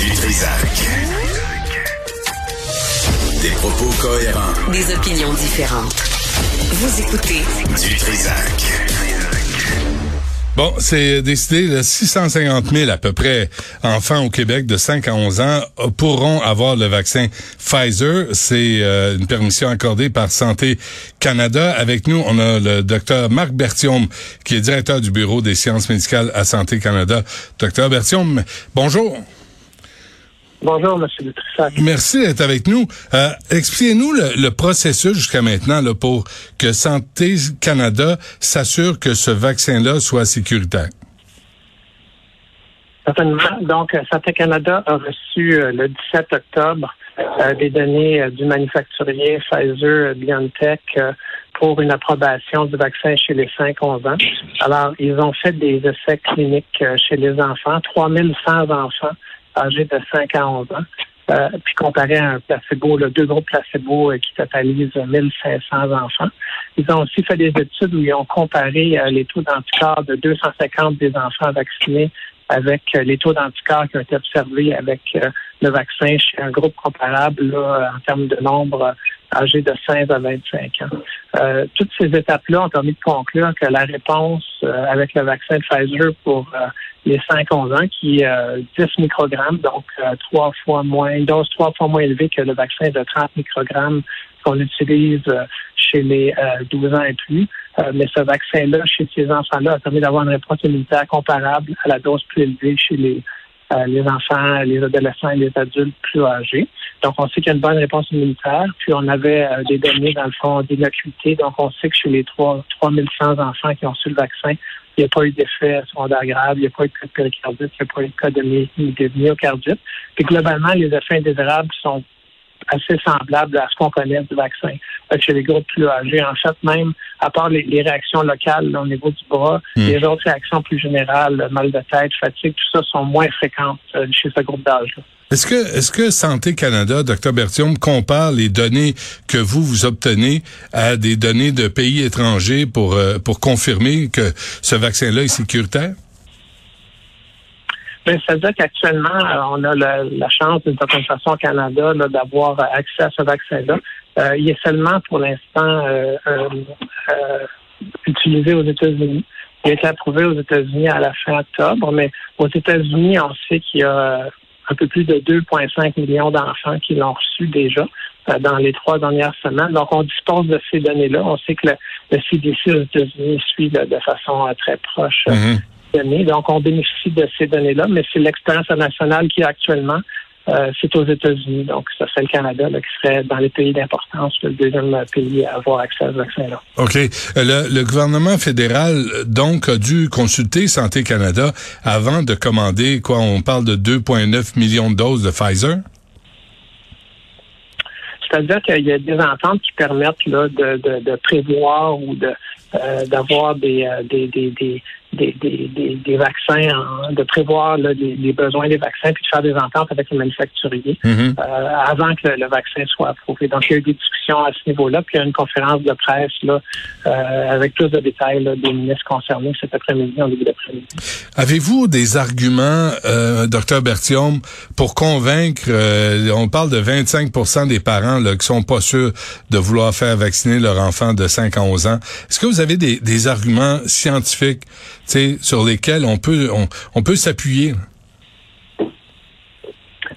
Du Trisac. Des propos cohérents. Des opinions différentes. Vous écoutez Du Trisac. Bon, c'est décidé, là, 650 000 à peu près enfants au Québec de 5 à 11 ans pourront avoir le vaccin Pfizer. C'est euh, une permission accordée par Santé Canada. Avec nous, on a le docteur Marc Bertium, qui est directeur du Bureau des sciences médicales à Santé Canada. Docteur Bertium, bonjour. Bonjour, M. Trissac. Merci d'être avec nous. Euh, Expliquez-nous le, le, processus jusqu'à maintenant là, pour que Santé Canada s'assure que ce vaccin-là soit sécuritaire. Certainement. Donc, Santé Canada a reçu euh, le 17 octobre euh, des données du manufacturier Pfizer BioNTech pour une approbation du vaccin chez les 5-11 ans. Alors, ils ont fait des essais cliniques chez les enfants, 3100 enfants âgés de 5 à 11 ans. Euh, puis comparé à un placebo, là, deux groupes placebo euh, qui totalisent 1500 enfants. Ils ont aussi fait des études où ils ont comparé euh, les taux d'anticorps de 250 des enfants vaccinés avec les taux d'anticorps qui ont été observés avec le vaccin chez un groupe comparable là, en termes de nombre âgés de 16 à 25 ans. Euh, toutes ces étapes-là ont permis de conclure que la réponse euh, avec le vaccin de Pfizer pour euh, les 5-11 ans, qui est 10 microgrammes, donc trois fois moins, une dose trois fois moins élevée que le vaccin de 30 microgrammes qu'on utilise chez les 12 ans et plus. mais ce vaccin-là, chez ces enfants-là, a permis d'avoir une réponse immunitaire comparable à la dose plus élevée chez les euh, les enfants, les adolescents et les adultes plus âgés. Donc, on sait qu'il y a une bonne réponse immunitaire. Puis, on avait euh, des données, dans le fond, d'innocuité. Donc, on sait que chez les 3, 3100 enfants qui ont reçu le vaccin, n'y a pas eu d'effet secondaire grave, il n'y a pas eu de cas de péricardite, il n'y a pas eu de cas de, de myocardite. Puis, globalement, les effets indésirables sont assez semblable à ce qu'on connaît du vaccin. chez les groupes plus âgés, en fait, même à part les, réactions locales au niveau du bras, hmm. les autres réactions plus générales, mal de tête, fatigue, tout ça sont moins fréquentes euh, chez ce groupe d'âge-là. Est-ce que, est-ce que Santé Canada, Dr Bertium, compare les données que vous vous obtenez à des données de pays étrangers pour euh, pour confirmer que ce vaccin-là est sécuritaire? C'est-à-dire qu'actuellement, euh, on a la, chance, d'une certaine façon, au Canada, d'avoir accès à ce vaccin-là. Euh, il est seulement, pour l'instant, euh, utilisé aux États-Unis. Il a été approuvé aux États-Unis à la fin octobre, mais aux États-Unis, on sait qu'il y a un peu plus de 2,5 millions d'enfants qui l'ont reçu déjà dans les trois dernières semaines. Donc, on dispose de ces données-là. On sait que le, CDC aux États-Unis suit de, façon très proche mm-hmm. Donc, on bénéficie de ces données-là, mais c'est l'expérience nationale qui actuellement. Euh, c'est aux États-Unis, donc ça serait le Canada qui serait dans les pays d'importance le deuxième pays à avoir accès à ce vaccin-là. OK. Euh, le, gouvernement fédéral, donc, a dû consulter Santé Canada avant de commander, quoi, on parle de 2,9 millions de doses de Pfizer? C'est-à-dire qu'il y a des ententes qui permettent là, de, prévoir ou de euh, d'avoir des, des, des des, des, des, vaccins, de prévoir les, besoins des vaccins, puis de faire des ententes avec les manufacturiers mm-hmm. euh, avant que le, vaccin soit approuvé. Donc, il y a eu des discussions à ce niveau-là, puis il y a une conférence de presse là, euh, avec plus de détails des ministres concernés cet après-midi, en début d'après-midi. Avez-vous des arguments, euh, docteur Bertium, pour convaincre, euh, on parle de 25% des parents là, qui sont pas sûrs de vouloir faire vacciner leur enfant de 5 à 11 ans. Est-ce que vous avez des, des arguments scientifiques sur lesquels on peut on, peut s'appuyer.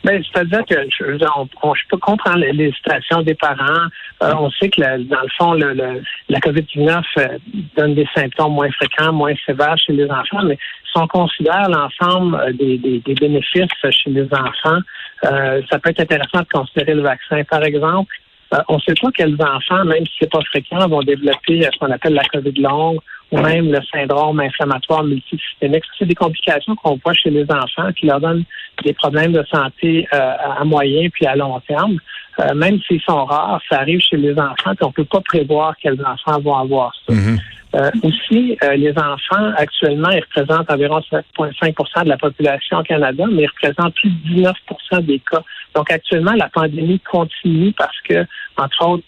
Ben, c'est-à-dire que je, je, peux comprendre l'hésitation des parents. Euh, on sait que dans le fond, le, la COVID-19 euh, donne des symptômes moins fréquents, moins sévères chez les enfants, mais si on considère l'ensemble euh, des, des, bénéfices chez les enfants, ça peut être intéressant de considérer le vaccin. Par exemple, on sait pas quels enfants, même si c'est pas fréquent, vont développer ce qu'on appelle la COVID longue ou même le syndrome inflammatoire multisystémique. C'est des complications qu'on voit chez les enfants qui leur donnent des problèmes de santé euh, à moyen puis à long terme. Euh, même s'ils sont rares, ça arrive chez les enfants, puis on peut pas prévoir quels enfants vont avoir ça. Mm-hmm. Euh, aussi, les enfants, actuellement, ils représentent environ 7,5% de la population au Canada, mais ils représentent plus de 19% des cas. Donc, actuellement, la pandémie continue parce que, entre autres,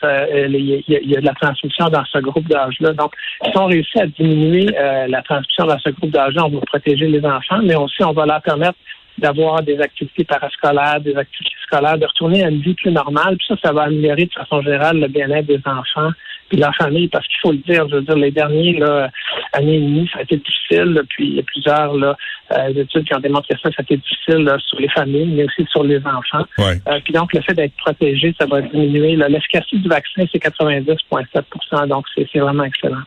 il y, a de la transmission dans ce groupe d'âge-là. Donc, si on réussit à diminuer la transmission dans ce groupe d'âge, on va protéger les enfants, mais aussi on va leur permettre d'avoir des activités parascolaires, des activités scolaires, de retourner à une vie plus normale. Puis ça, ça va améliorer de façon générale le bien-être des enfants puis leur famille, parce qu'il faut le dire, je veux dire, les derniers là, années et demie, ça a été difficile, puis il y a plusieurs là, euh, études qui ont démontré ça, ça a été difficile sur les familles, mais aussi sur les enfants. Ouais. Euh, puis donc, le fait d'être protégé, ça va diminuer. là. L'efficacité du vaccin, c'est 90,7% donc c'est vraiment excellent.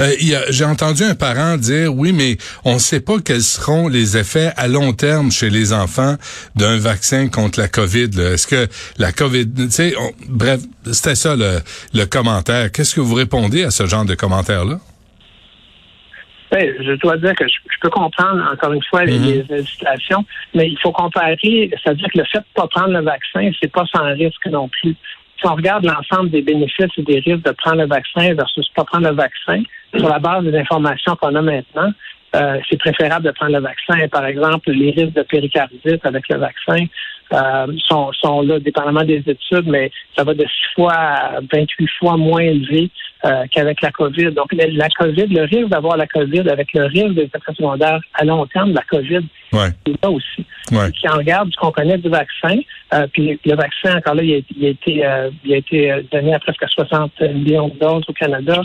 Euh, J'ai entendu un parent dire, oui, mais on ne sait pas quels seront les effets à long terme chez les enfants d'un vaccin contre la COVID. Est-ce que la COVID, tu sais, on- bref, c'était ça le, le commentaire. Qu'est-ce que vous répondez à ce genre de commentaire-là? Ben, je dois dire que je, je peux comprendre, encore une fois, les, les hésitations, mais il faut comparer, c'est-à-dire que le fait de ne pas prendre le vaccin, c'est pas sans risque non plus. Si on regarde l'ensemble des bénéfices et des risques de prendre le vaccin versus pas prendre le vaccin, sur la base des informations qu'on a maintenant, euh, c'est préférable de prendre le vaccin. Par exemple, les risques de péricardite avec le vaccin euh, sont, sont là, dépendamment des études, mais ça va de 6 fois à 28 fois moins élevé euh, qu'avec la COVID. Donc, la, COVID, le risque d'avoir la COVID avec le risque des effets secondaires à long terme la COVID, Ouais, c'est là aussi. ouais. Qui en regarde ce qu'on connaît du vaccin, euh, puis le vaccin, encore là, il a, il a été, euh, il a été donné à presque 60 millions de doses au Canada,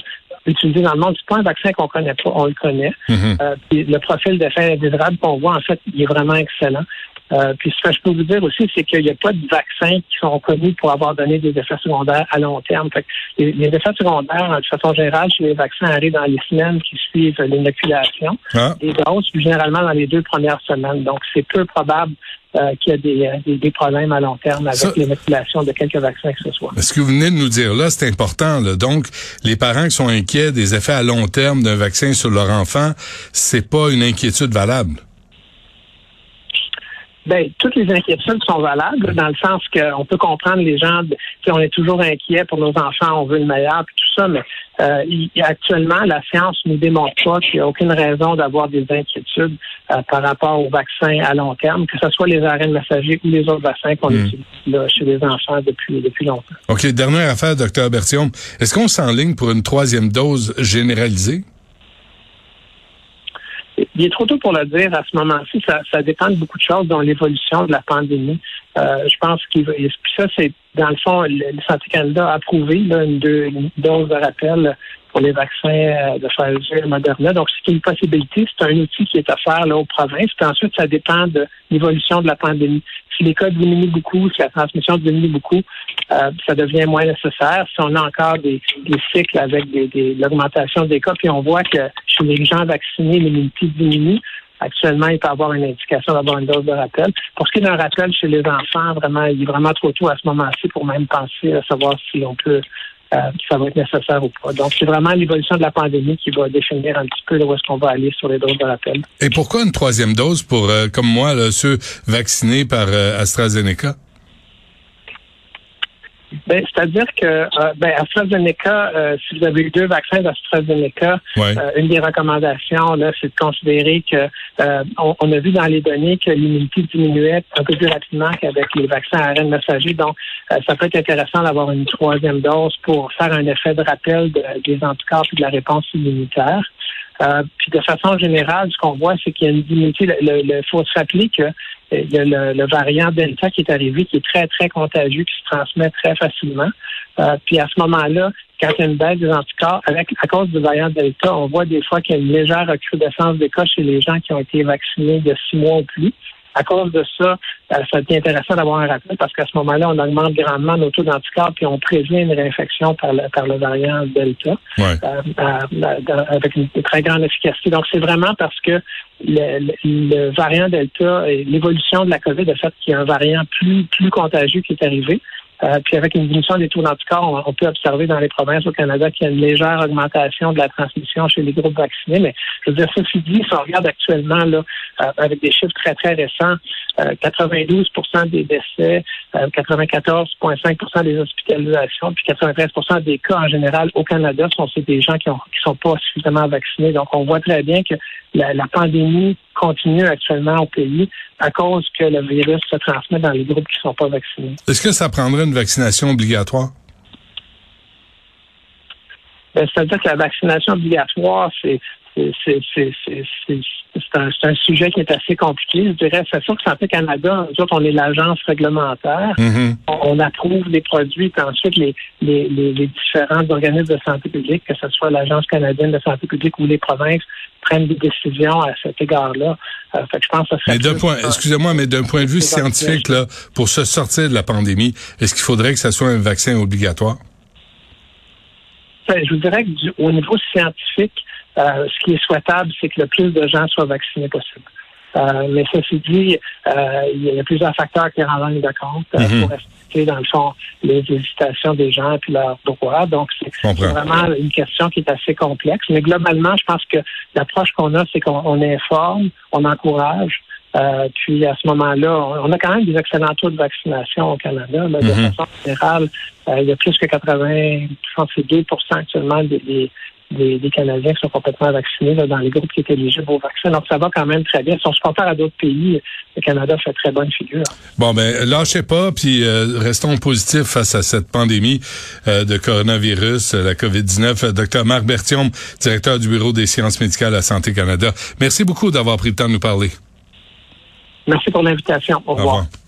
utilisé dans le monde. C'est pas un vaccin qu'on connaît pas, on le connaît. Mhm. Euh, puis le profil d'effet indésirable qu'on voit, en fait, il est vraiment excellent. Euh, puis ce que je peux vous dire aussi, c'est qu'il n'y a pas de vaccins qui sont connus pour avoir donné des effets secondaires à long terme. Fait que les, les effets secondaires, de façon générale, chez les vaccins arrivent dans les semaines qui suivent l'inoculation Ah, des doses, généralement dans les deux premières semaines. Donc, c'est peu probable euh, qu'il y ait des, euh, des, des problèmes à long terme avec l'inoculation de quelques vaccins que ce soit. ce que vous venez de nous dire là, c'est important. Là. Donc, les parents qui sont inquiets des effets à long terme d'un vaccin sur leur enfant, c'est pas une inquiétude valable. Ben, toutes les inquiétudes sont valables dans le sens qu'on peut comprendre les gens. on est toujours inquiet pour nos enfants, on veut le meilleur, puis tout ça, mais euh, actuellement, la science nous démontre pas qu'il n'y a aucune raison d'avoir des inquiétudes euh, par rapport aux vaccins à long terme, que ce soit les ARN messagers ou les autres vaccins qu'on Hmm. utilise là, chez les enfants depuis depuis longtemps. OK, dernière affaire, docteur Bertium. Est-ce qu'on s'enligne pour une troisième dose généralisée? Il est trop tôt pour le dire à ce moment-ci. Ça, dépend de beaucoup de choses, dont l'évolution de la pandémie. Euh, je pense qu'il ça, c'est dans le fond, le, le Santé Canada a approuvé là, une, deux- une dose de rappel pour les vaccins euh, de Pfizer et Moderna. Donc, c'est une possibilité. C'est un outil qui est offert là, aux provinces. Puis ensuite, ça dépend de l'évolution de la pandémie. Si les cas diminuent beaucoup, si la transmission diminue beaucoup, euh, ça devient moins nécessaire. Si on a encore des, des cycles avec des, des- l'augmentation des cas, puis on voit que chez les gens vaccinés, l'immunité diminue, actuellement, il peut avoir une indication d'avoir une dose de rappel. Pour ce qui est d'un rappel chez les enfants, vraiment, il est vraiment trop tôt à ce moment-ci pour même penser à savoir si on peut euh, ça va être nécessaire ou pas. Donc, c'est vraiment l'évolution de la pandémie qui va définir un petit peu là, où est-ce qu'on va aller sur les doses de rappel. Et pourquoi une troisième dose pour, euh, comme moi, là, ceux vaccinés par euh, AstraZeneca? Ben, c'est-à-dire que euh, ben, AstraZeneca, euh, si vous avez eu deux vaccins d'AstraZeneca, Ouais. euh, une des recommandations, là, c'est de considérer que euh, on, on a vu dans les données que l'immunité diminuait un peu plus rapidement qu'avec les vaccins à ARN messager. Donc, euh, ça peut être intéressant d'avoir une troisième dose pour faire un effet de rappel de- des anticorps et de la réponse immunitaire. Euh, puis de façon générale, ce qu'on voit, c'est qu'il y a une diminution. Il faut se rappeler que il y a le, le variant Delta qui est arrivé, qui est très, très contagieux, qui se transmet très facilement. Euh, puis à ce moment-là, quand il y a une baisse des anticorps, avec, à cause du variant Delta, on voit des fois qu'il y a une légère recrudescence des cas chez les gens qui ont été vaccinés de six mois ou plus. À cause de ça, euh, ça devient intéressant d'avoir un rappel parce qu'à ce moment-là, on augmente grandement nos taux d'anticorps puis on prévient une réinfection par le, par le variant Delta Ouais. euh, euh, dans- avec une très grande efficacité. Donc, c'est vraiment parce que le, le- le variant Delta et l'évolution de la COVID a fait qu'il y a un variant plus, plus contagieux qui est arrivé. Euh, puis avec une diminution des taux d'anticorps, on, on peut observer dans les provinces au Canada qu'il y a une légère augmentation de la transmission chez les groupes vaccinés. Mais je veux dire, ceci dit, si on regarde actuellement là, euh, avec des chiffres très, très récents, euh, 92% des décès, euh, 94,5% des hospitalisations, puis 93% des cas en général au Canada sont des gens qui ont qui sont pas suffisamment vaccinés. Donc, on voit très bien que la, la pandémie continue actuellement au pays à cause que le virus se transmet dans les groupes qui sont pas vaccinés. Est-ce que ça prendrait une vaccination obligatoire? Ben, C'est-à-dire que la vaccination obligatoire, c'est c'est un, un, sujet qui est assez compliqué. Je dirais, c'est sûr que Santé Canada, nous autres, on est l'agence réglementaire. Mm-hmm. on, approuve des produits, puis ensuite les, les, les, différents organismes de santé publique, que ce soit l'Agence canadienne de santé publique ou les provinces, prennent des décisions à cet égard-là. Euh, fait que je pense que ça mais d'un point, excusez-moi, mais d'un point de vue scientifique, là, pour se sortir de la pandémie, est-ce qu'il faudrait que ça soit un vaccin obligatoire? Ben, je vous dirais que au niveau scientifique, euh, ce qui est souhaitable, c'est que le plus de gens soient vaccinés possible. Euh, mais ceci dit, euh, il y a plusieurs facteurs qui rentrent en ligne de compte Mhm. pour expliquer, dans le fond, les hésitations des gens et leurs droits. Donc, c'est vraiment une question qui est assez complexe. Mais globalement, je pense que l'approche qu'on a, c'est qu'on informe, on encourage, euh, puis à ce moment-là, on a quand même des excellents taux de vaccination au Canada. Là, de Mhm. façon générale, euh, il y a plus que 80, je pense que c'est 2 actuellement des, des, des, des Canadiens qui sont complètement vaccinés là, dans les groupes qui étaient éligibles au vaccin. Donc ça va quand même très bien. Si on se compare à d'autres pays, le Canada fait très bonne figure. Bon, ben lâchez pas, puis euh, restons positifs face à cette pandémie euh, de coronavirus, euh, la COVID-19. Docteur Marc Bertium, directeur du Bureau des sciences médicales à Santé Canada. Merci beaucoup d'avoir pris le temps de nous parler. Merci pour l'invitation. Au revoir. Au revoir.